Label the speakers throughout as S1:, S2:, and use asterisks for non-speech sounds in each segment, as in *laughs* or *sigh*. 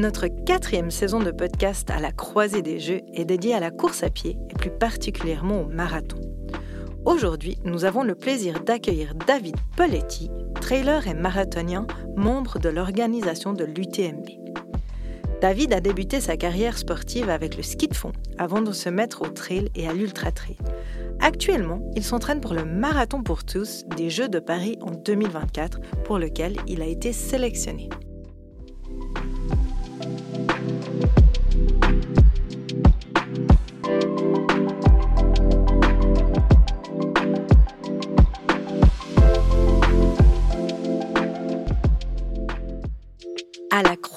S1: Notre quatrième saison de podcast à la croisée des jeux est dédiée à la course à pied et plus particulièrement au marathon. Aujourd'hui, nous avons le plaisir d'accueillir David Poletti, trailer et marathonien, membre de l'organisation de l'UTMB. David a débuté sa carrière sportive avec le ski de fond avant de se mettre au trail et à l'ultra trail. Actuellement, il s'entraîne pour le Marathon pour tous des Jeux de Paris en 2024 pour lequel il a été sélectionné.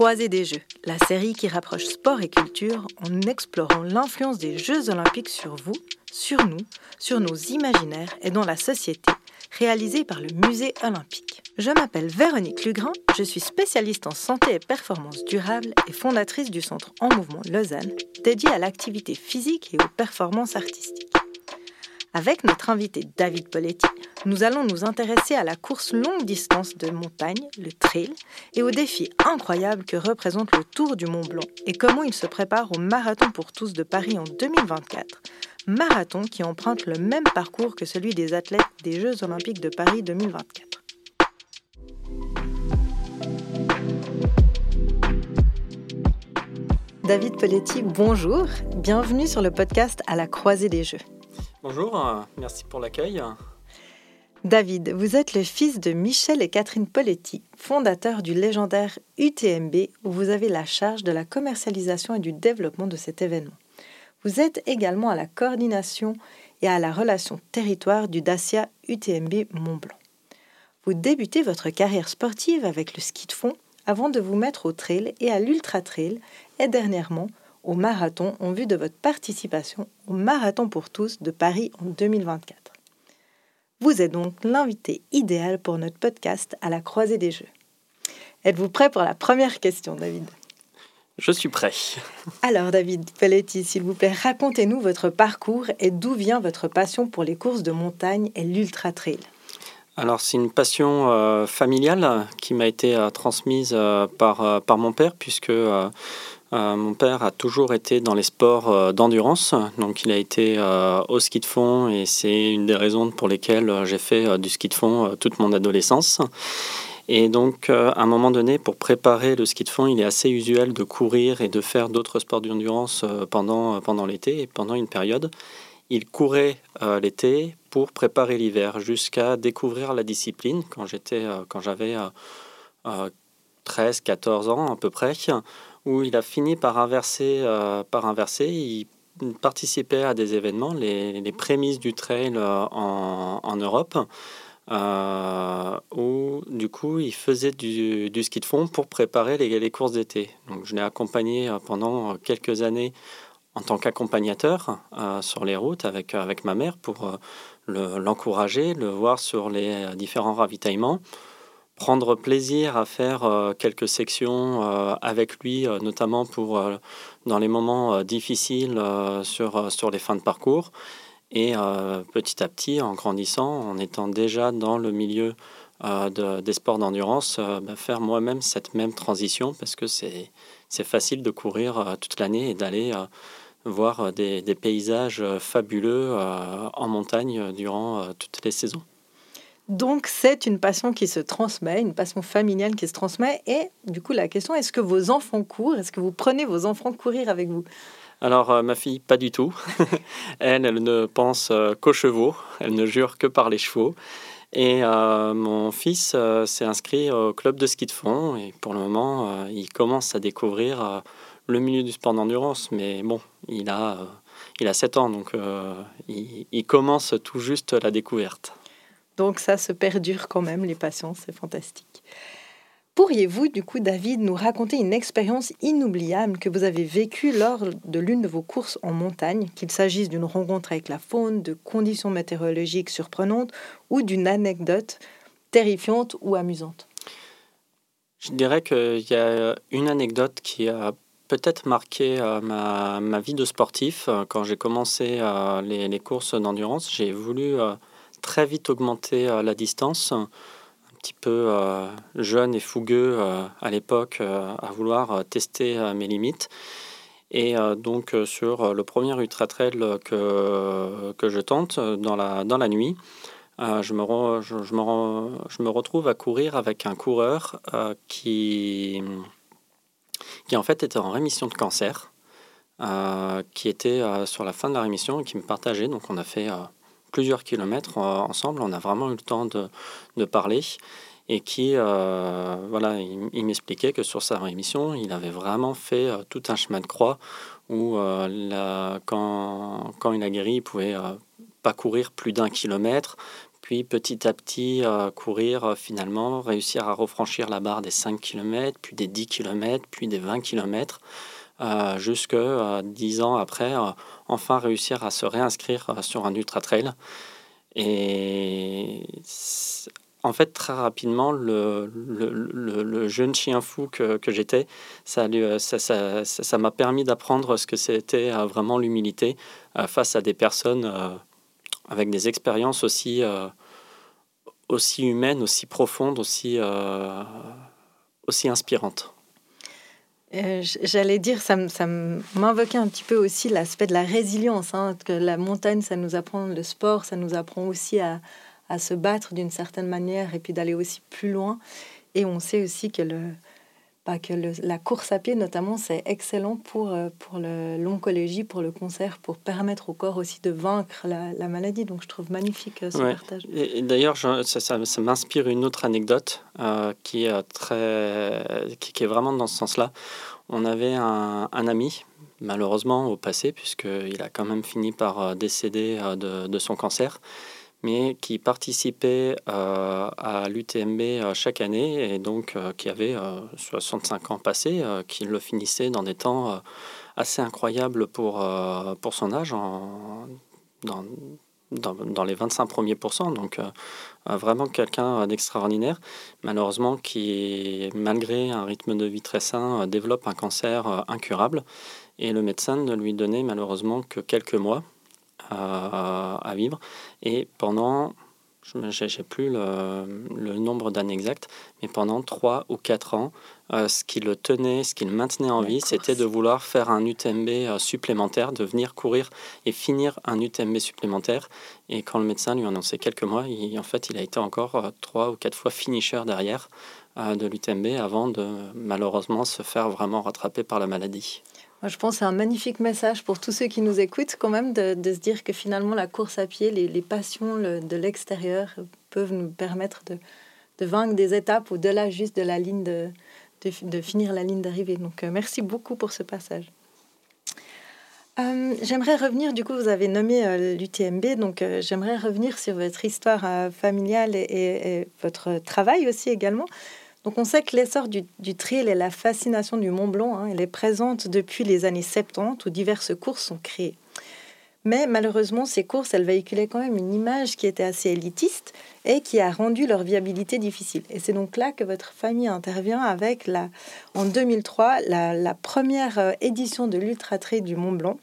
S1: Croisée des Jeux, la série qui rapproche sport et culture en explorant l'influence des Jeux olympiques sur vous, sur nous, sur nos imaginaires et dans la société, réalisée par le Musée olympique. Je m'appelle Véronique Lugrin, je suis spécialiste en santé et performance durable et fondatrice du Centre En Mouvement Lausanne, dédié à l'activité physique et aux performances artistiques. Avec notre invité David Poletti, nous allons nous intéresser à la course longue distance de montagne, le trail, et aux défis incroyables que représente le Tour du Mont Blanc et comment il se prépare au Marathon pour tous de Paris en 2024. Marathon qui emprunte le même parcours que celui des athlètes des Jeux Olympiques de Paris 2024. David Poletti, bonjour. Bienvenue sur le podcast À la croisée des Jeux.
S2: Bonjour, euh, merci pour l'accueil.
S1: David, vous êtes le fils de Michel et Catherine Poletti, fondateurs du légendaire UTMB, où vous avez la charge de la commercialisation et du développement de cet événement. Vous êtes également à la coordination et à la relation territoire du Dacia UTMB Mont-Blanc. Vous débutez votre carrière sportive avec le ski de fond avant de vous mettre au trail et à l'ultra trail et dernièrement au marathon en vue de votre participation au Marathon pour tous de Paris en 2024. Vous êtes donc l'invité idéal pour notre podcast à la croisée des jeux. Êtes-vous prêt pour la première question, David?
S2: Je suis prêt. *laughs*
S1: Alors, David Pelletti, s'il vous plaît, racontez-nous votre parcours et d'où vient votre passion pour les courses de montagne et l'ultra-trail.
S2: Alors, c'est une passion euh, familiale qui m'a été euh, transmise euh, par, par mon père, puisque euh, mon père a toujours été dans les sports euh, d'endurance, donc il a été euh, au ski de fond et c'est une des raisons pour lesquelles j'ai fait du ski de fond toute mon adolescence. Et donc, à un moment donné, pour préparer le ski de fond, il est assez usuel de courir et de faire d'autres sports d'endurance pendant, pendant l'été et pendant une période. Il courait l'été pour préparer l'hiver jusqu'à découvrir la discipline quand j'étais, quand j'avais 13, 14 ans à peu près où il a fini par inverser. Euh, par inverser. Il participait à des événements, les, les prémices du trail euh, en, en, Europe, euh, où du coup il faisait du, du, ski de fond pour préparer les, les courses d'été. Donc je l'ai accompagné pendant quelques années en tant qu'accompagnateur sur les routes avec, avec ma mère pour l'encourager, le, voir sur les différents ravitaillements prendre plaisir à faire euh, quelques sections euh, avec lui, euh, notamment pour dans les moments difficiles sur, sur les fins de parcours. Et petit à petit, en grandissant, en étant déjà dans le milieu de, des sports d'endurance, bah, faire moi-même cette même transition parce que c'est facile de courir toute l'année et d'aller voir des, paysages fabuleux en montagne durant toutes les saisons.
S1: Donc c'est une passion qui se transmet, une passion familiale qui se transmet. Et du coup, la question, est-ce que vos enfants courent? Est-ce que vous prenez vos enfants courir avec vous?
S2: Alors, euh, ma fille, pas du tout. *laughs* elle, elle ne pense euh, qu'aux chevaux. Elle ne jure que par les chevaux. Et euh, mon fils s'est inscrit au club de ski de fond. Et pour le moment, il commence à découvrir le milieu du sport d'endurance. Mais bon, il a, il a 7 ans, donc il commence tout juste la découverte.
S1: Donc ça se perdure quand même, les patients, c'est fantastique. Pourriez-vous, du coup, David, nous raconter une expérience inoubliable que vous avez vécue lors de l'une de vos courses en montagne, qu'il s'agisse d'une rencontre avec la faune, de conditions météorologiques surprenantes ou d'une anecdote terrifiante ou amusante?
S2: Je dirais qu'il y a une anecdote qui a peut-être marqué euh, ma, vie de sportif. Quand j'ai commencé euh, les, courses d'endurance, j'ai voulu... Euh, très vite augmenter euh, la distance, un petit peu jeune et fougueux à l'époque à vouloir tester mes limites. Et donc sur le premier ultra trail que, que je tente dans la, dans la nuit, je, me je, me je, me retrouve à courir avec un coureur qui, qui en fait était en rémission de cancer. Euh, qui était euh, sur la fin de la rémission et qui me partageait. Donc on a fait euh, plusieurs kilomètres ensemble, on a vraiment eu le temps de, de parler. Et qui, voilà, il, m'expliquait que sur sa rémission, il avait vraiment fait tout un chemin de croix où la, quand, quand, il a guéri, il pouvait pas courir plus d'un kilomètre, puis petit à petit courir finalement, réussir à refranchir la barre des 5 km, puis des 10 km, puis des 20 km euh, jusque euh, ans après, euh, enfin réussir à se réinscrire sur un ultra trail. Et en fait, très rapidement, le, le, jeune chien fou que, que j'étais, ça m'a ça, ça, ça, permis d'apprendre ce que c'était vraiment l'humilité face à des personnes avec des expériences aussi, aussi humaines, aussi profondes, aussi, aussi inspirantes.
S1: Euh, j'allais dire, ça, m'invoquait un petit peu aussi l'aspect de la résilience, hein, que la montagne, ça nous apprend le sport, ça nous apprend aussi à, à se battre d'une certaine manière et puis d'aller aussi plus loin. Et on sait aussi que le, pas que la course à pied, notamment, c'est excellent pour, euh, pour l'oncologie, pour le cancer, pour permettre au corps aussi de vaincre la, maladie. Donc, je trouve magnifique euh, ce partage.
S2: Et, d'ailleurs, ça, ça, m'inspire une autre anecdote euh, qui, est très, qui, est vraiment dans ce sens-là. On avait un, un, ami, malheureusement au passé, puisqu'il a quand même fini par décéder de, de son cancer mais qui participait euh, à l'UTMB euh, chaque année et donc euh, qui avait 65 ans passés, qui le finissait dans des temps assez incroyables pour, pour son âge, dans, dans, les 25 premiers pourcents. Donc vraiment quelqu'un d'extraordinaire, malheureusement qui, malgré un rythme de vie très sain, développe un cancer incurable. Et le médecin ne lui donnait malheureusement que quelques mois à, vivre. Et pendant, je n'ai plus le, nombre d'années exactes, mais pendant trois ou quatre ans, euh, ce qui le tenait, ce qui le maintenait en vie, c'était de vouloir faire un UTMB euh, supplémentaire, de venir courir et finir un UTMB supplémentaire. Et quand le médecin lui annonçait quelques mois, il, en fait, il a été encore euh, trois ou quatre fois finisher derrière de l'UTMB avant de malheureusement se faire vraiment rattraper par la maladie
S1: je pense que c'est un magnifique message pour tous ceux qui nous écoutent, quand même, de, se dire que finalement, la course à pied, les, passions de l'extérieur peuvent nous permettre de, vaincre des étapes au-delà juste de la ligne de, de, finir la ligne d'arrivée. Donc, euh, merci beaucoup pour ce passage. Euh, j'aimerais revenir, du coup, vous avez nommé euh, l'UTMB, donc j'aimerais revenir sur votre histoire familiale et, votre travail aussi également. Donc on sait que l'essor du, trail et la fascination du Mont Blanc, hein, elle est présente depuis les années 70 où diverses courses sont créées. Mais malheureusement, ces courses, elles véhiculaient quand même une image qui était assez élitiste et qui a rendu leur viabilité difficile. Et c'est donc là que votre famille intervient avec, la, en 2003, la, première euh, édition de l'Ultra Trail du Mont Blanc,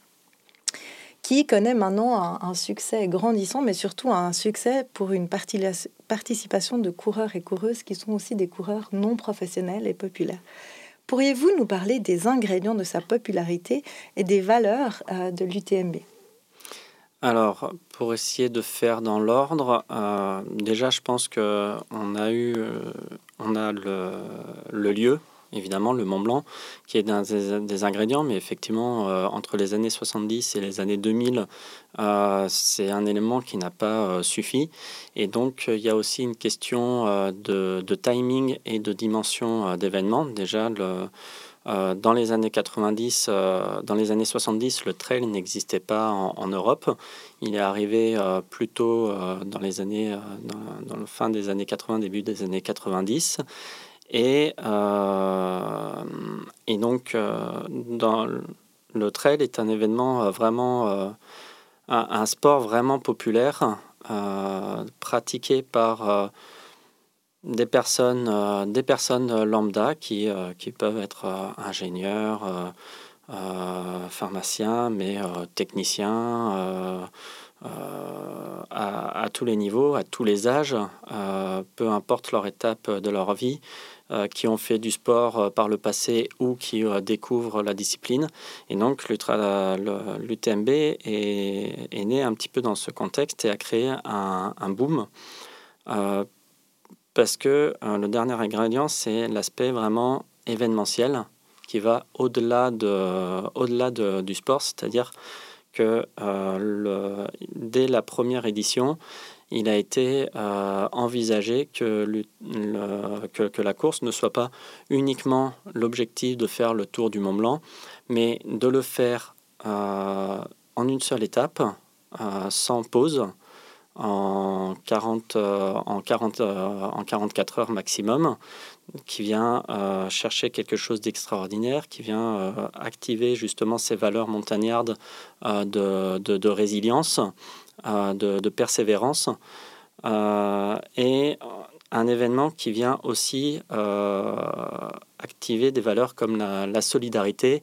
S1: qui connaît maintenant un, succès grandissant, mais surtout un succès pour une participation de coureurs et coureuses qui sont aussi des coureurs non professionnels et populaires. Pourriez-vous nous parler des ingrédients de sa popularité et des valeurs euh, de l'UTMB
S2: alors, pour essayer de faire dans l'ordre, euh, déjà, je pense que on a eu, euh, on a le, le lieu évidemment, le Mont Blanc, qui est un des, ingrédients, mais effectivement, euh, entre les années 70 et les années 2000, euh, c'est un élément qui n'a pas euh, suffi. Et donc, il y a aussi une question de, timing et de dimension d'événements. Déjà, dans les années 90, dans les années 70, le trail n'existait pas en, Europe. Il est arrivé plutôt dans les années, dans, dans, fin des années 80, début des années 90. Et, euh, et donc, euh, dans le trail est un événement euh, vraiment, un, sport vraiment populaire, pratiqué par des personnes, des personnes lambda qui, qui peuvent être ingénieurs, pharmaciens, mais techniciens, à, tous les niveaux, à tous les âges, peu importe leur étape de leur vie, qui ont fait du sport par le passé ou qui découvrent la discipline. Et donc l'UTMB est, né un petit peu dans ce contexte et a créé un, boom parce que le dernier ingrédient, c'est l'aspect vraiment événementiel qui va au-delà de, au-delà de, du sport, c'est-à-dire que euh, dès la première édition, il a été euh, envisagé que, que, la course ne soit pas uniquement l'objectif de faire le tour du Mont Blanc, mais de le faire euh, en une seule étape, sans pause, en, 40, en, 40, en 44 heures maximum, qui vient euh, chercher quelque chose d'extraordinaire, qui vient euh, activer justement ces valeurs montagnardes euh, de, de, résilience, de, de, persévérance, et un événement qui vient aussi activer des valeurs comme la, solidarité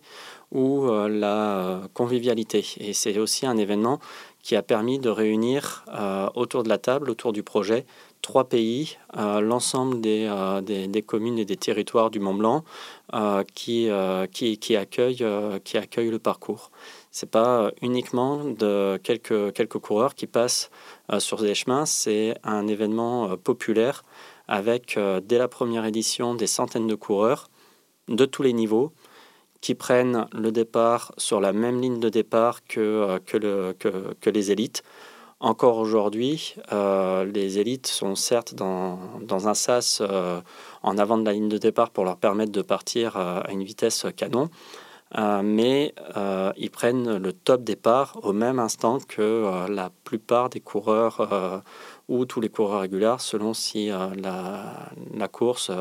S2: ou la convivialité. Et c'est aussi un événement qui a permis de réunir autour de la table, autour du projet, trois pays, euh, l'ensemble euh, des, des, communes et des territoires du Mont Blanc euh, qui, qui, qui, accueillent, qui accueillent le parcours. Ce n'est pas uniquement de quelques, quelques coureurs qui passent sur des chemins, c'est un événement populaire avec, dès la première édition, des centaines de coureurs de tous les niveaux qui prennent le départ sur la même ligne de départ que, que, le, que, que les élites. Encore aujourd'hui, euh, les élites sont certes dans, dans un sas euh, en avant de la ligne de départ pour leur permettre de partir euh, à une vitesse canon, mais ils prennent le top départ au même instant que la plupart des coureurs ou tous les coureurs réguliers, selon si la, course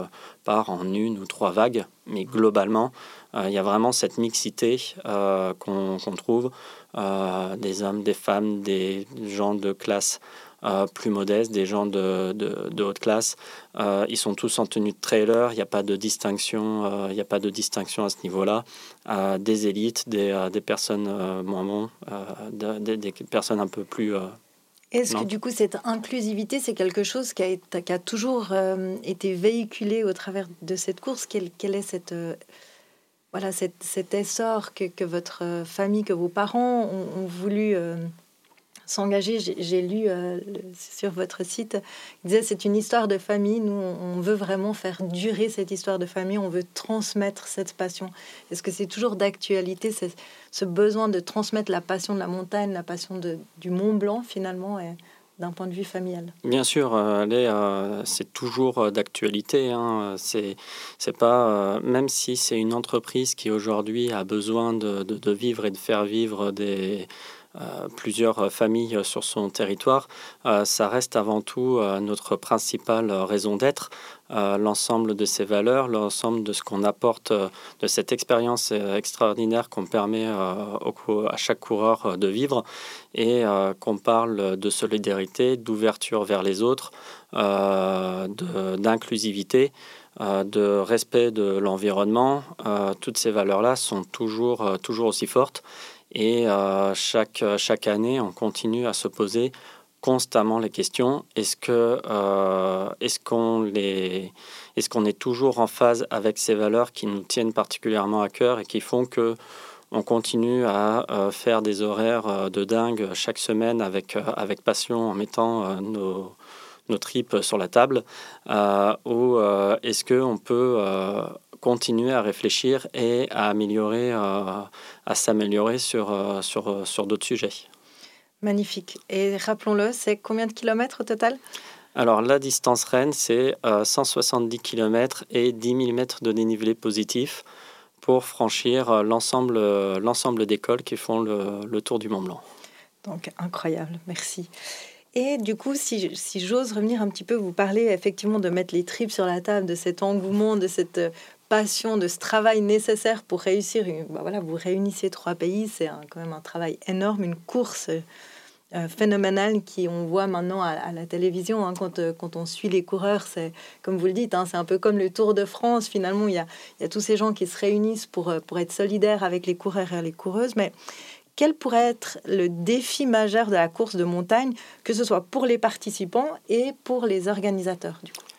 S2: part en une ou trois vagues. Mais globalement, il y a vraiment cette mixité qu'on trouve euh, des hommes, des femmes, des gens de classe euh, plus modestes, des gens de, de, haute classe. Euh, ils sont tous en tenue de trailer, il n'y a pas de distinction, il n'y a pas de distinction à ce niveau-là. des élites, des, des personnes moins bons, des, des, personnes un peu plus
S1: est-ce que du coup cette inclusivité, c'est quelque chose qui a, qui a toujours été véhiculé au travers de cette course? Quelle, quelle, est cette, voilà, cet, essor que, votre euh, famille, que vos parents ont, voulu euh, s'engager. J'ai lu euh, sur votre site, il disait c'est une histoire de famille. Nous, on, veut vraiment faire durer cette histoire de famille. On veut transmettre cette passion. Est-ce que c'est toujours d'actualité, ce besoin de transmettre la passion de la montagne, la passion de, du Mont Blanc finalement et, d'un point de vue familial?
S2: Bien sûr, euh, euh, c'est toujours d'actualité. Hein. C'est, c'est pas, même si c'est une entreprise qui aujourd'hui a besoin de, de, vivre et de faire vivre des, plusieurs familles sur son territoire, ça reste avant tout notre principale raison d'être. Euh, l'ensemble de ces valeurs, l'ensemble de ce qu'on apporte, euh, de cette expérience euh, extraordinaire qu'on permet à chaque coureur de vivre et qu'on parle de solidarité, d'ouverture vers les autres, d'inclusivité. de respect de l'environnement, toutes ces valeurs-là sont toujours, toujours aussi fortes. Et chaque, chaque année, on continue à se poser constamment les questions. Est-ce que euh, est-ce qu'on est-ce qu'on est toujours en phase avec ces valeurs qui nous tiennent particulièrement à cœur et qui font que on continue à euh, faire des horaires euh, de dingue chaque semaine avec avec passion en mettant nos nos tripes sur la table ou est-ce que on peut continuer à réfléchir et à améliorer à s'améliorer sur sur sur d'autres sujets
S1: Magnifique. Et rappelons-le, c'est combien de kilomètres au total?
S2: Alors la distance Rennes, c'est 170 euh, km et 10 000 mètres de dénivelé positif pour franchir euh, l'ensemble, euh, l'ensemble des cols qui font le, tour du Mont Blanc.
S1: Donc incroyable, merci. Et du coup, si, si j'ose revenir un petit peu, vous parler effectivement de mettre les tripes sur la table, de cet engouement, de cette passion, de ce travail nécessaire pour réussir. Bah voilà, vous réunissez trois pays, c'est quand même un travail énorme, une course euh, phénoménale qui on voit maintenant à, la télévision hein, quand, euh, quand on suit les coureurs. C'est comme vous le dites, hein, c'est un peu comme le Tour de France. Finalement, il y a, y a tous ces gens qui se réunissent pour, euh, pour être solidaires avec les coureurs et les coureuses. Mais quel pourrait être le défi majeur de la course de montagne, que ce soit pour les participants et pour les organisateurs du coup?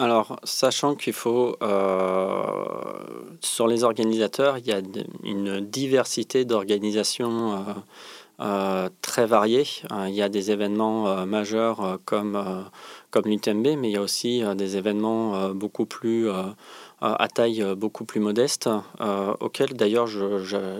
S2: Alors, sachant qu'il faut, euh, sur les organisateurs, il y a une diversité d'organisations euh, euh, très variées. il y a des événements majeurs comme, comme l'UTMB, mais il y a aussi des événements beaucoup plus à taille beaucoup plus modeste, auxquels d'ailleurs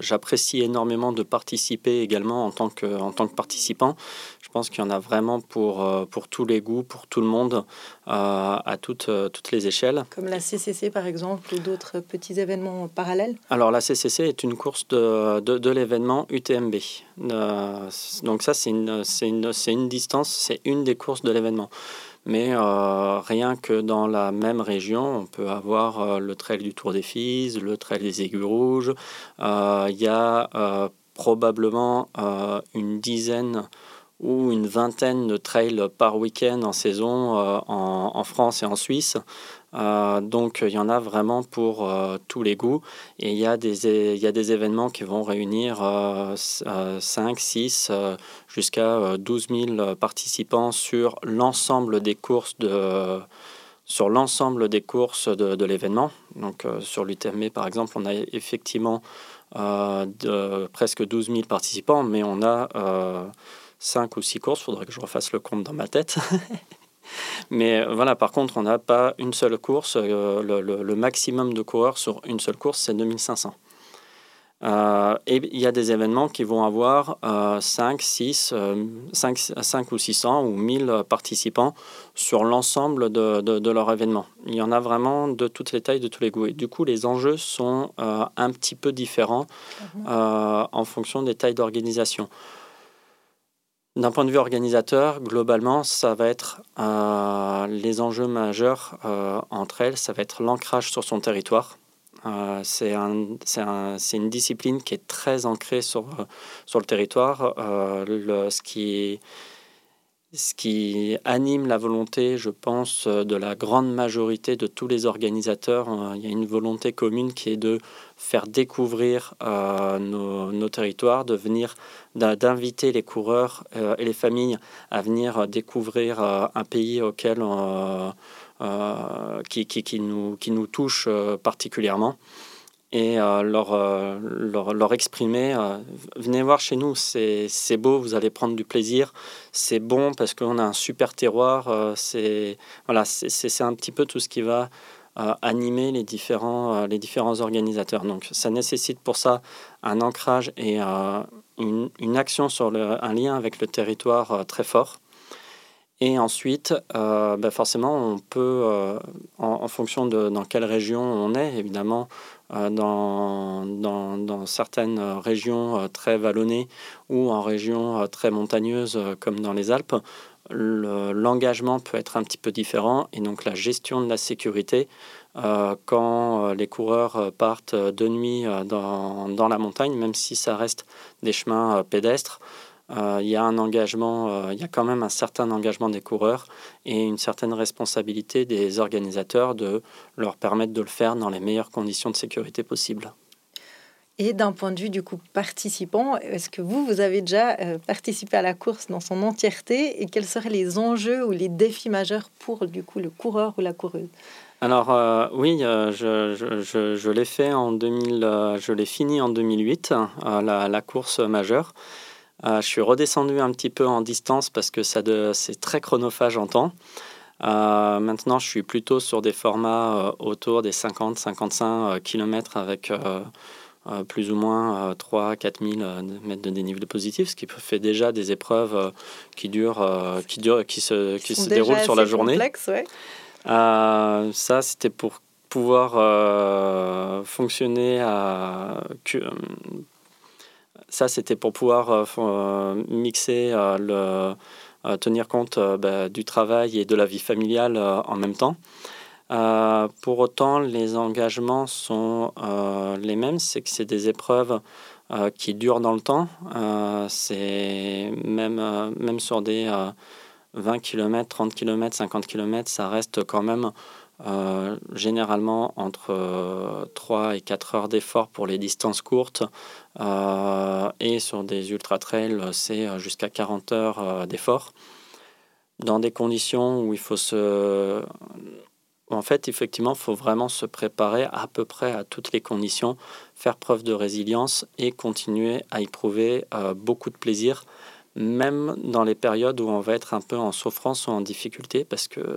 S2: j'apprécie énormément de participer également en tant que, en tant que participant. Je pense qu'il y en a vraiment pour, euh, pour tous les goûts, pour tout le monde, euh, à toutes, euh, toutes les échelles.
S1: Comme la CCC par exemple, ou d'autres petits événements parallèles
S2: Alors la CCC est une course de, de, de l'événement UTMB. donc ça, c'est une, une, une distance, c'est une des courses de l'événement. Mais rien que dans la même région, on peut avoir le trail du Tour des Fises, le trail des Aiguilles Rouges. Il y a probablement une dizaine ou une vingtaine de trails par week-end en saison euh, en, France et en Suisse. Euh, donc il y en a vraiment pour euh, tous les goûts et il y, il y a des événements qui vont réunir 5, 6 jusqu'à 12 000 participants sur l'ensemble des courses de sur l'ensemble des courses de, l'événement. Donc sur l'UTMB par exemple, on a effectivement de, presque 12 000 participants, mais on a 5 ou 6 courses, il faudrait que je refasse le compte dans ma tête. *laughs* Mais euh, voilà, par contre, on n'a pas une seule course. Euh, le, maximum de coureurs sur une seule course, c'est 2500. Euh, et il y a des événements qui vont avoir 5, 6, 5, 5, ou 600 ou 1000 participants sur l'ensemble de, de, leur événement. Il y en a vraiment de toutes les tailles, de tous les goûts. Et du coup, les enjeux sont un petit peu différents mhm. en fonction des tailles d'organisation. D'un point de vue organisateur, globalement, ça va être euh, les enjeux majeurs euh, entre elles, ça va être l'ancrage sur son territoire. Euh, c'est un, un, une discipline qui est très ancrée sur, sur le territoire. Le, ce qui ce qui anime la volonté, je pense, de la grande majorité de tous les organisateurs. Euh, il y a une volonté commune qui est de faire découvrir euh, nos, territoires, de venir, d'inviter les coureurs euh, et les familles à venir découvrir un pays auquel qui, qui, qui, nous, qui nous touche particulièrement et euh, leur, euh, leur, leur, exprimer euh, venez voir chez nous, c'est beau, vous allez prendre du plaisir, c'est bon parce qu'on a un super terroir. c'est voilà, un petit peu tout ce qui va animer les différents, les différents organisateurs. Donc ça nécessite pour ça un ancrage et une, une, action sur le, un lien avec le territoire très fort. Et ensuite, ben forcément, on peut, en, en, fonction de dans quelle région on est, évidemment, euh, dans, dans, certaines régions euh, très vallonnées ou en régions euh, très montagneuses comme dans les Alpes, l'engagement peut être un petit peu différent et donc la gestion de la sécurité quand les coureurs partent de nuit dans, dans, la montagne, même si ça reste des chemins pédestres, euh, il y a un engagement, euh, il y a quand même un certain engagement des coureurs et une certaine responsabilité des organisateurs de leur permettre de le faire dans les meilleures conditions de sécurité possibles.
S1: Et d'un point de vue du coup participant, est-ce que vous, vous avez déjà euh, participé à la course dans son entièreté et quels seraient les enjeux ou les défis majeurs pour du coup le coureur ou la coureuse?
S2: Alors oui, je, je, je, l'ai fait en 2000, je l'ai fini en 2008, la, la, course majeure. Euh, je suis redescendu un petit peu en distance parce que ça c'est très chronophage en temps. Euh, maintenant, je suis plutôt sur des formats euh, autour des 50-55 km avec plus ou moins 3-4 000 mètres de dénivelé positif, ce qui fait déjà des épreuves qui durent, qui, durent, qui se, qui se déroulent sur la journée. ça, c'était pour pouvoir fonctionner à, ça, c'était pour pouvoir euh, euh, mixer, euh, le, tenir compte bah, du travail et de la vie familiale en même temps. pour autant, les engagements sont les mêmes, c'est que c'est des épreuves qui durent dans le temps. c'est même, même sur des 20 km, 30 km, 50 km, ça reste quand même généralement entre 3 et 4 heures d'effort pour les distances courtes et sur des ultra-trails, c'est jusqu'à 40 heures d'effort. Dans des conditions où il faut se en fait, effectivement, il faut vraiment se préparer à peu près à toutes les conditions, faire preuve de résilience et continuer à éprouver euh, beaucoup de plaisir, même dans les périodes où on va être un peu en souffrance ou en difficulté, parce que euh,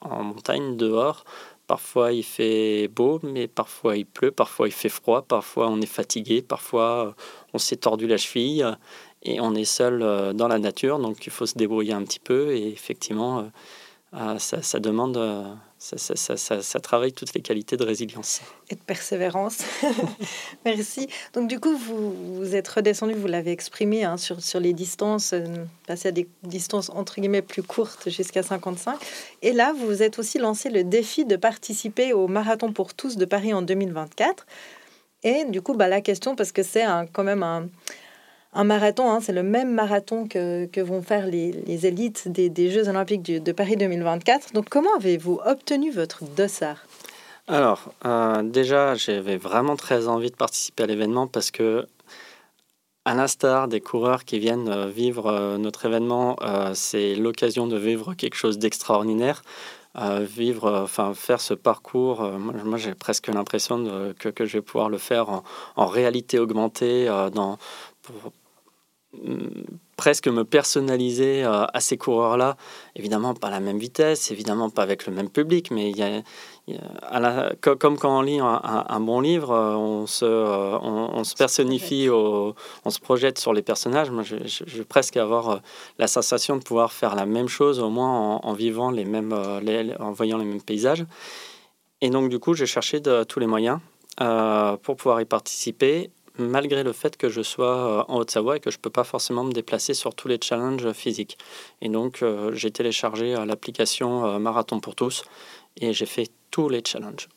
S2: en montagne, dehors, parfois il fait beau, mais parfois il pleut, parfois il fait froid, parfois on est fatigué, parfois euh, on s'est tordu la cheville et on est seul dans la nature, donc il faut se débrouiller un petit peu et effectivement, ça, ça demande ça, travaille toutes les qualités de résilience.
S1: Et de persévérance. *laughs* Merci. Donc du coup, vous, vous êtes redescendu, vous l'avez exprimé hein, sur, sur les distances, euh, passé à des distances entre guillemets plus courtes jusqu'à 55. Et là, vous vous êtes aussi lancé le défi de participer au Marathon pour tous de Paris en 2024. Et du coup, bah, la question, parce que c'est quand même un, un marathon, hein, c'est le même marathon que, que vont faire les, les élites des, des, Jeux olympiques de Paris 2024. Donc comment avez-vous obtenu votre dossard?
S2: Alors, euh, déjà, j'avais vraiment très envie de participer à l'événement parce que, à l'instar des coureurs qui viennent euh, vivre euh, notre événement, c'est l'occasion de vivre quelque chose d'extraordinaire. vivre, enfin faire ce parcours, moi, j'ai presque l'impression que, que, je vais pouvoir le faire en, en réalité augmentée dans, pour, presque me personnaliser euh, à ces coureurs-là. Évidemment, pas à la même vitesse, évidemment, pas avec le même public, mais il y a, comme quand on lit un, bon livre, euh, on se, euh, on, se personnifie, on se projette sur les personnages. Moi, je, vais presque avoir la sensation de pouvoir faire la même chose, au moins en, vivant les mêmes, en voyant les mêmes paysages. Et donc, du coup, j'ai cherché de, tous les moyens pour pouvoir y participer malgré le fait que je sois euh, en Haute-Savoie et que je ne peux pas forcément me déplacer sur tous les challenges physiques. Et donc, euh, j'ai téléchargé euh, l'application Marathon pour tous et j'ai fait tous les challenges,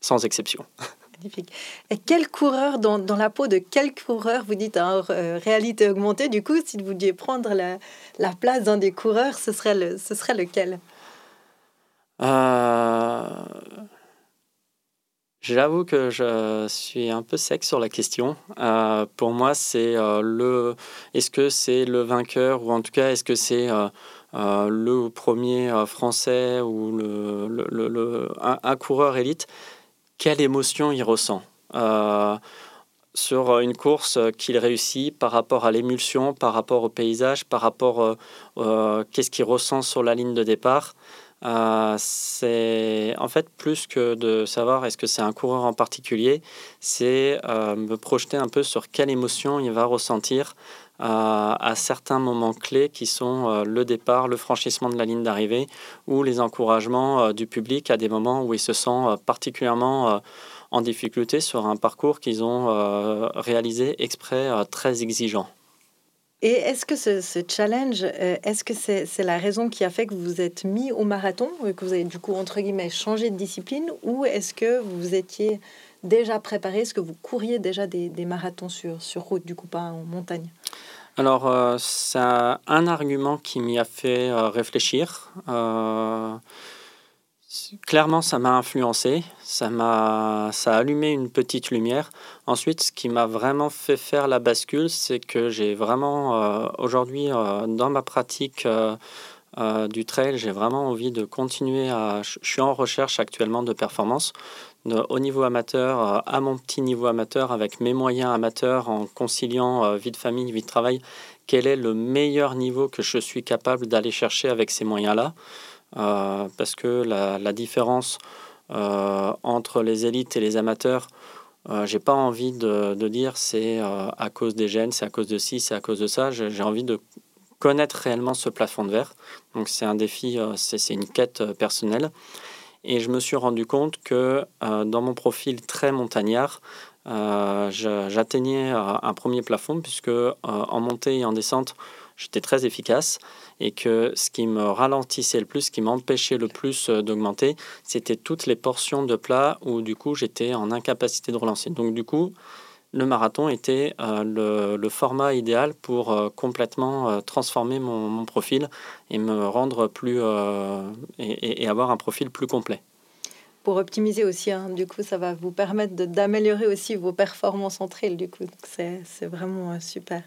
S2: sans exception. *laughs*
S1: Magnifique. Et quel coureur, dans, dans, la peau de quel coureur vous dites en réalité augmentée, du coup, si vous deviez prendre la, la place d'un des coureurs, ce serait, le, ce serait lequel?
S2: J'avoue que je suis un peu sec sur la question. Euh, pour moi, c'est euh, le. Est-ce que c'est le vainqueur ou en tout cas, est-ce que c'est euh, le premier français ou le, le, le un, coureur élite? Quelle émotion il ressent sur une course qu'il réussit par rapport à l'émulsion, par rapport au paysage, par rapport qu'est-ce qu'il ressent sur la ligne de départ? Euh, c'est en fait plus que de savoir est-ce que c'est un coureur en particulier, c'est euh, me projeter un peu sur quelle émotion il va ressentir euh, à certains moments clés qui sont le départ, le franchissement de la ligne d'arrivée ou les encouragements du public à des moments où il se sent particulièrement en difficulté sur un parcours qu'ils ont réalisé exprès très exigeant.
S1: Et est-ce que ce, challenge, euh, est-ce que c'est la raison qui a fait que vous vous êtes mis au marathon, euh, que vous avez du coup, entre guillemets, changé de discipline, ou est-ce que vous étiez déjà préparé, est-ce que vous couriez déjà des, marathons sur, sur route, du coup pas en montagne?
S2: Alors, euh, c'est un argument qui m'y a fait réfléchir clairement, ça m'a influencé, ça m'a, ça a allumé une petite lumière. Ensuite, ce qui m'a vraiment fait faire la bascule, c'est que j'ai vraiment, euh, aujourd'hui, euh, dans ma pratique euh, du trail, j'ai vraiment envie de continuer à. Je suis en recherche actuellement de performance. au niveau amateur, à mon petit niveau amateur, avec mes moyens amateurs, en conciliant vie de famille, vie de travail, quel est le meilleur niveau que je suis capable d'aller chercher avec ces moyens-là? Euh, parce que la, différence euh, entre les élites et les amateurs, euh, j'ai pas envie de, dire c'est à cause des gènes, c'est à cause de ci, c'est à cause de ça. J'ai envie de connaître réellement ce plafond de verre. Donc c'est un défi, c'est une quête personnelle. Et je me suis rendu compte que dans mon profil très montagnard, j'atteignais un premier plafond puisque en montée et en descente, j'étais très efficace et que ce qui me ralentissait le plus, ce qui m'empêchait le plus euh, d'augmenter, c'était toutes les portions de plat où du coup j'étais en incapacité de relancer. Donc du coup, le marathon était euh, le, format idéal pour euh, complètement transformer mon, profil et me rendre plus et, avoir un profil plus complet.
S1: Pour optimiser aussi. Hein. Du coup, ça va vous permettre d'améliorer aussi vos performances en trail. Du coup, c'est vraiment euh, super.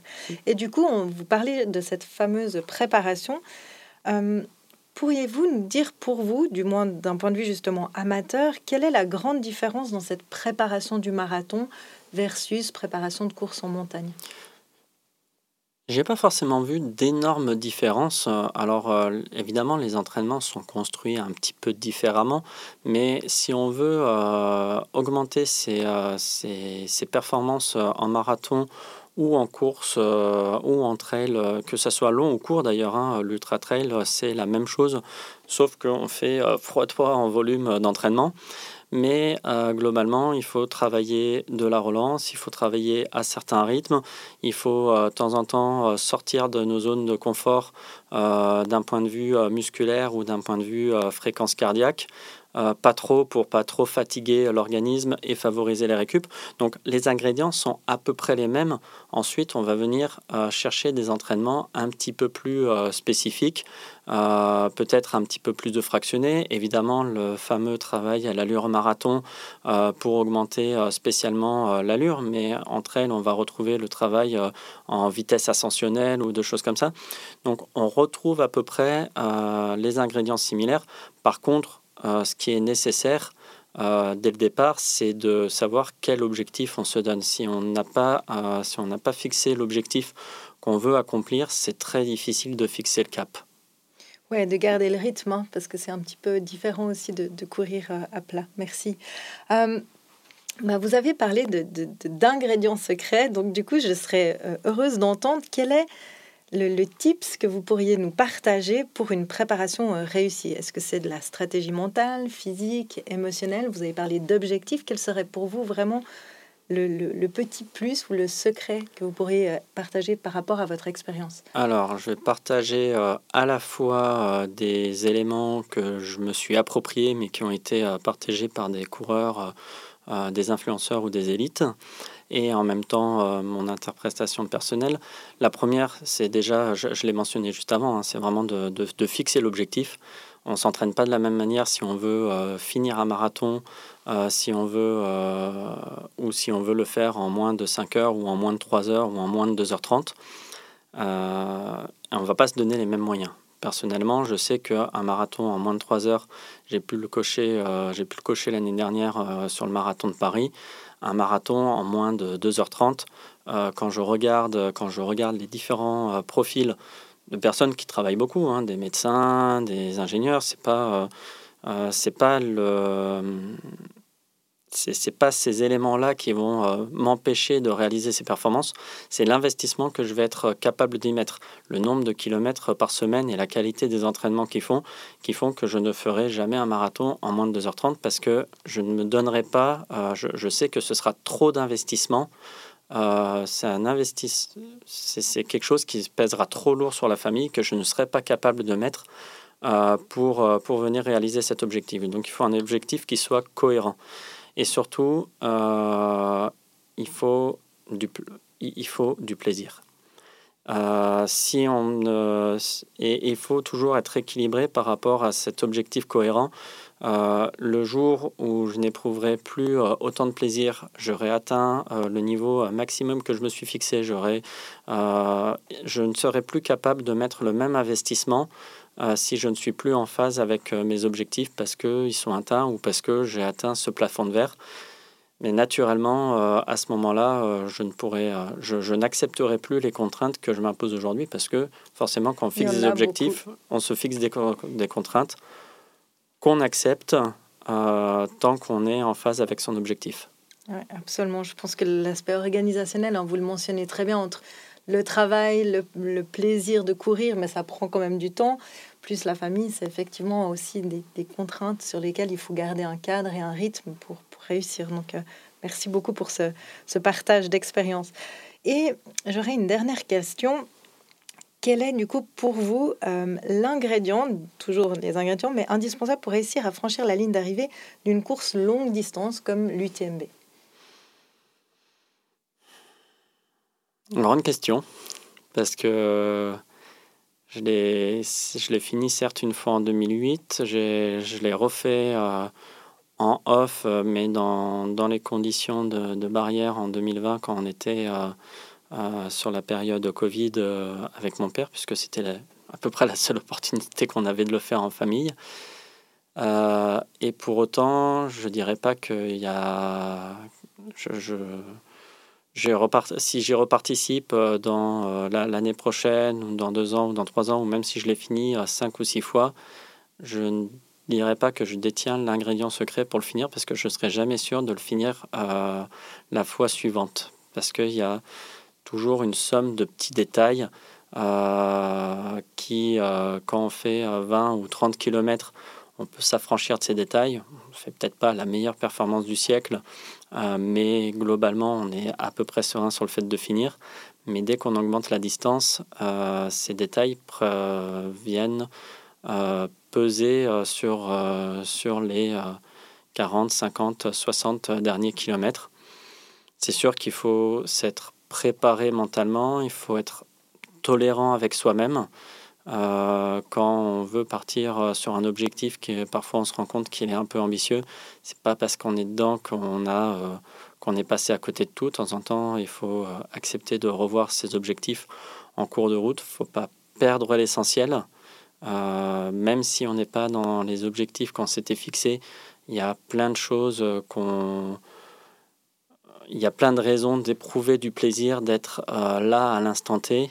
S1: Et du coup, on vous parlait de cette fameuse préparation. Pourriez-vous nous dire pour vous, du moins d'un point de vue justement amateur, quelle est la grande différence dans cette préparation du marathon versus préparation de course en montagne?
S2: J'ai pas forcément vu d'énormes différences. Alors euh, évidemment, les entraînements sont construits un petit peu différemment, mais si on veut euh, augmenter ses, euh, ses, performances en marathon ou en course ou en trail, que ce soit long ou court d'ailleurs, hein, l'ultra trail c'est la même chose, sauf qu'on fait fois fois en volume d'entraînement. Mais euh, globalement, il faut travailler de la relance, il faut travailler à certains rythmes, il faut euh, de temps en temps euh, sortir de nos zones de confort d'un point de vue musculaire ou d'un point de vue fréquence cardiaque. Euh, pas trop pour pas trop fatiguer l'organisme et favoriser les récup. Donc les ingrédients sont à peu près les mêmes. Ensuite, on va venir euh, chercher des entraînements un petit peu plus euh, spécifiques, peut-être un petit peu plus de fractionnés. Évidemment, le fameux travail à l'allure marathon pour augmenter spécialement l'allure, mais entre elles, on va retrouver le travail en vitesse ascensionnelle ou de choses comme ça. Donc on retrouve à peu près les ingrédients similaires. Par contre, ce qui est nécessaire euh, dès le départ, c'est de savoir quel objectif on se donne. Si on n'a pas, euh, si on n'a pas fixé l'objectif qu'on veut accomplir, c'est très difficile de fixer le cap.
S1: Ouais, de garder le rythme, hein, parce que c'est un petit peu différent aussi de, de courir à plat. Merci. Bah, vous avez parlé d'ingrédients de, secrets, donc du coup, je serais heureuse d'entendre quel est le, tips que vous pourriez nous partager pour une préparation euh, réussie. Est-ce que c'est de la stratégie mentale, physique, émotionnelle? Vous avez parlé d'objectifs. Quel serait pour vous vraiment le, petit plus ou le secret que vous pourriez euh, partager par rapport à votre expérience?
S2: Alors, je vais partager euh, à la fois des éléments que je me suis appropriés, mais qui ont été partagés par des coureurs, des influenceurs ou des élites et en même temps euh, mon interprétation personnelle. La première, c'est déjà, je, l'ai mentionné juste avant, hein, c'est vraiment de, fixer l'objectif. On s'entraîne pas de la même manière si on veut euh, finir un marathon, euh, si on veut, ou si on veut le faire en moins de 5 heures, ou en moins de 3 heures, ou en moins de 2h30. on ne va pas se donner les mêmes moyens. Personnellement, je sais qu'un marathon en moins de 3 heures, j'ai pu le cocher, j'ai pu le cocher l'année dernière sur le marathon de Paris un marathon en moins de 2h30. Euh, quand, je regarde, quand je regarde les différents euh, profils de personnes qui travaillent beaucoup, hein, des médecins, des ingénieurs, c'est pas, euh, c'est pas le c'est pas ces éléments-là qui vont euh, m'empêcher de réaliser ces performances, c'est l'investissement que je vais être capable d'y mettre, le nombre de kilomètres par semaine et la qualité des entraînements qu'ils font, qui font que je ne ferai jamais un marathon en moins de 2h30 parce que je ne me donnerai pas, euh, je, sais que ce sera trop d'investissement. Euh, c'est quelque chose qui pèsera trop lourd sur la famille que je ne serai pas capable de mettre pour, pour venir réaliser cet objectif. Donc il faut un objectif qui soit cohérent. Et surtout, euh, il, faut du, il faut du plaisir. Euh, si on, et il faut toujours être équilibré par rapport à cet objectif cohérent. Euh, le jour où je n'éprouverai plus autant de plaisir, j'aurai atteint le niveau maximum que je me suis fixé, j'aurai, je ne serai plus capable de mettre le même investissement euh, si je ne suis plus en phase avec euh, mes objectifs parce qu'ils sont atteints ou parce que j'ai atteint ce plafond de verre. Mais naturellement, euh, à ce moment-là, je ne pourrais, je, n'accepterai plus les contraintes que je m'impose aujourd'hui parce que forcément, quand on fixe des objectifs, on se fixe des, des contraintes qu'on accepte tant qu'on est en phase avec son objectif.
S1: Oui, absolument. Je pense que l'aspect organisationnel, hein, vous le mentionnez très bien, entre le travail, le, plaisir de courir, mais ça prend quand même du temps. Plus la famille, c'est effectivement aussi des, contraintes sur lesquelles il faut garder un cadre et un rythme pour, réussir. Donc, euh, merci beaucoup pour ce, partage d'expérience. Et j'aurais une dernière question. Quel est du coup pour vous euh, l'ingrédient, toujours les ingrédients, mais indispensable pour réussir à franchir la ligne d'arrivée d'une course longue distance comme l'UTMB
S2: Grande question, parce que je l'ai, fini certes une fois en 2008, je l'ai refait euh, en off, mais dans, dans les conditions de, barrière en 2020, quand on était sur la période Covid avec mon père, puisque c'était à peu près la seule opportunité qu'on avait de le faire en famille. et pour autant, je dirais pas qu'il y a. je, si j'y reparticipe euh, dans euh, l'année prochaine, ou dans deux ans, ou dans trois ans, ou même si je l'ai fini euh, cinq ou six fois, je ne dirais pas que je détiens l'ingrédient secret pour le finir parce que je ne serai jamais sûr de le finir la fois suivante. Parce qu'il y a toujours une somme de petits détails qui, quand on fait 20 ou 30 km, on peut s'affranchir de ces détails. On ne fait peut-être pas la meilleure performance du siècle, euh, mais globalement, on est à peu près serein sur le fait de finir. Mais dès qu'on augmente la distance, euh, ces détails viennent euh, peser sur, sur les 40, 50, 60 derniers kilomètres. C'est sûr qu'il faut s'être préparé mentalement, il faut être tolérant avec soi-même. Euh, quand on veut partir euh, sur un objectif qui parfois on se rend compte qu'il est un peu ambitieux, c'est pas parce qu'on est dedans qu'on a euh, qu'on est passé à côté de tout. De temps en temps, il faut accepter de revoir ses objectifs en cours de route. Faut pas perdre l'essentiel, même si on n'est pas dans les objectifs qu'on s'était fixés. Il y a plein de choses qu'on il y a plein de raisons d'éprouver du plaisir d'être là à l'instant T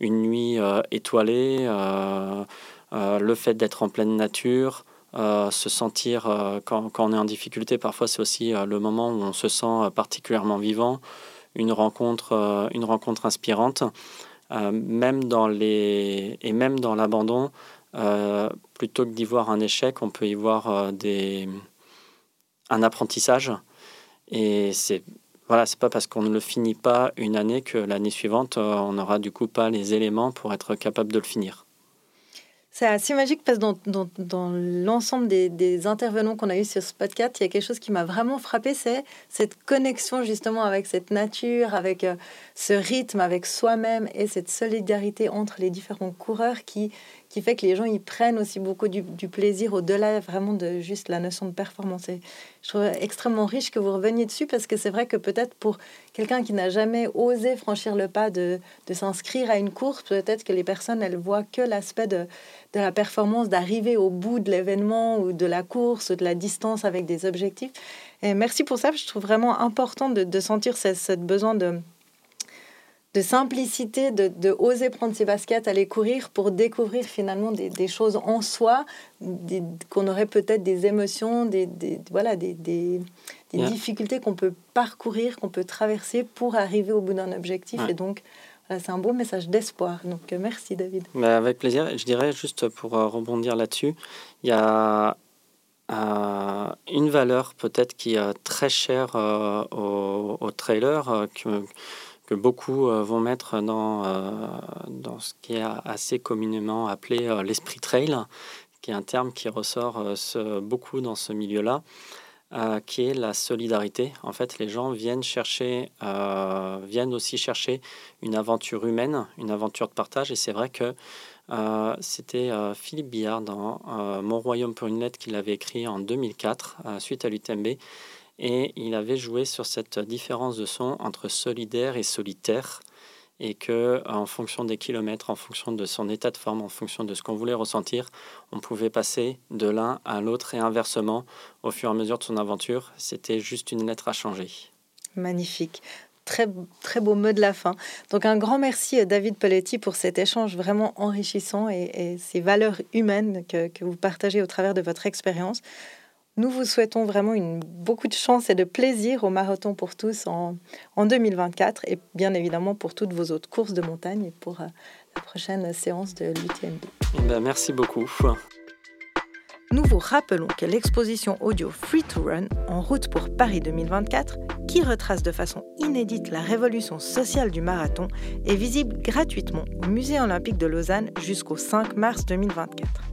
S2: une nuit euh, étoilée, euh, euh, le fait d'être en pleine nature, se sentir, quand, quand, on est en difficulté, parfois c'est aussi le moment où on se sent particulièrement vivant, une rencontre, une rencontre inspirante. même dans les, et même dans l'abandon, plutôt que d'y voir un échec, on peut y voir des, un apprentissage. Et c'est voilà, c'est pas parce qu'on ne le finit pas une année que l'année suivante, euh, on n'aura du coup pas les éléments pour être capable de le finir.
S1: C'est assez magique parce que dans, dans, l'ensemble des, des, intervenants qu'on a eu sur ce podcast, il y a quelque chose qui m'a vraiment frappé, c'est cette connexion justement avec cette nature, avec euh, ce rythme, avec soi-même et cette solidarité entre les différents coureurs qui, qui fait que les gens y prennent aussi beaucoup du, plaisir au-delà vraiment de juste la notion de performance. Et je trouve extrêmement riche que vous reveniez dessus parce que c'est vrai que peut-être pour quelqu'un qui n'a jamais osé franchir le pas de, de s'inscrire à une course, peut-être que les personnes, elles voient que l'aspect de, de la performance, d'arriver au bout de l'événement ou de la course ou de la distance avec des objectifs. Et merci pour ça, je trouve vraiment important de, de sentir ce, ce besoin de de simplicité, de, oser prendre ses baskets, aller courir pour découvrir finalement des, choses en soi, qu'on aurait peut-être des émotions, des, voilà, des, difficultés qu'on peut parcourir, qu'on peut traverser pour arriver au bout d'un objectif. Et donc, c'est un beau message d'espoir. Donc, euh, merci David.
S2: Mais avec plaisir. Je dirais juste pour euh, rebondir là-dessus, il y a euh, une valeur peut-être qui est très chère au, au, trailer. que, que beaucoup euh, vont mettre dans, euh, dans ce qui est assez communément appelé euh, l'esprit trail, qui est un terme qui ressort beaucoup dans ce milieu-là. qui est la solidarité. En fait, les gens viennent chercher, viennent aussi chercher une aventure humaine, une aventure de partage. Et c'est vrai que c'était Philippe Billard dans Mon Royaume pour une lettre qu'il avait écrit en 2004 suite à l'UTMB et il avait joué sur cette différence de son entre solidaire et solitaire. Et que, en fonction des kilomètres, en fonction de son état de forme, en fonction de ce qu'on voulait ressentir, on pouvait passer de l'un à l'autre et inversement au fur et à mesure de son aventure. C'était juste une lettre à changer.
S1: Magnifique très, très beau mot de la fin. Donc un grand merci à David Poletti pour cet échange vraiment enrichissant et, ces valeurs humaines que, vous partagez au travers de votre expérience. Nous vous souhaitons vraiment une, beaucoup de chance et de plaisir au Marathon pour tous en, en 2024 et bien évidemment pour toutes vos autres courses de montagne et pour euh, la prochaine séance de l'UTMB.
S2: Eh ben, merci beaucoup.
S1: Nous vous rappelons que l'exposition audio Free to Run en route pour Paris 2024, qui retrace de façon inédite la révolution sociale du marathon, est visible gratuitement au Musée olympique de Lausanne jusqu'au 5 mars 2024.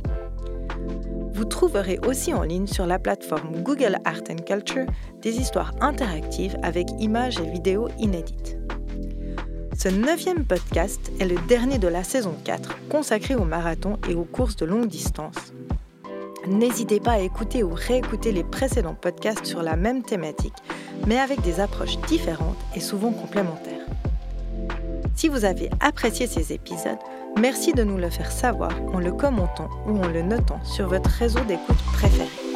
S1: Vous trouverez aussi en ligne sur la plateforme Google Art Culture des histoires interactives avec images et vidéos inédites. Ce neuvième podcast est le dernier de la saison 4 consacré au marathon et aux courses de longue distance. N'hésitez pas à écouter ou réécouter les précédents podcasts sur la même thématique, mais avec des approches différentes et souvent complémentaires. Si vous avez apprécié ces épisodes, merci de nous le faire savoir en le commentant ou en le notant sur votre réseau d'écoute préféré.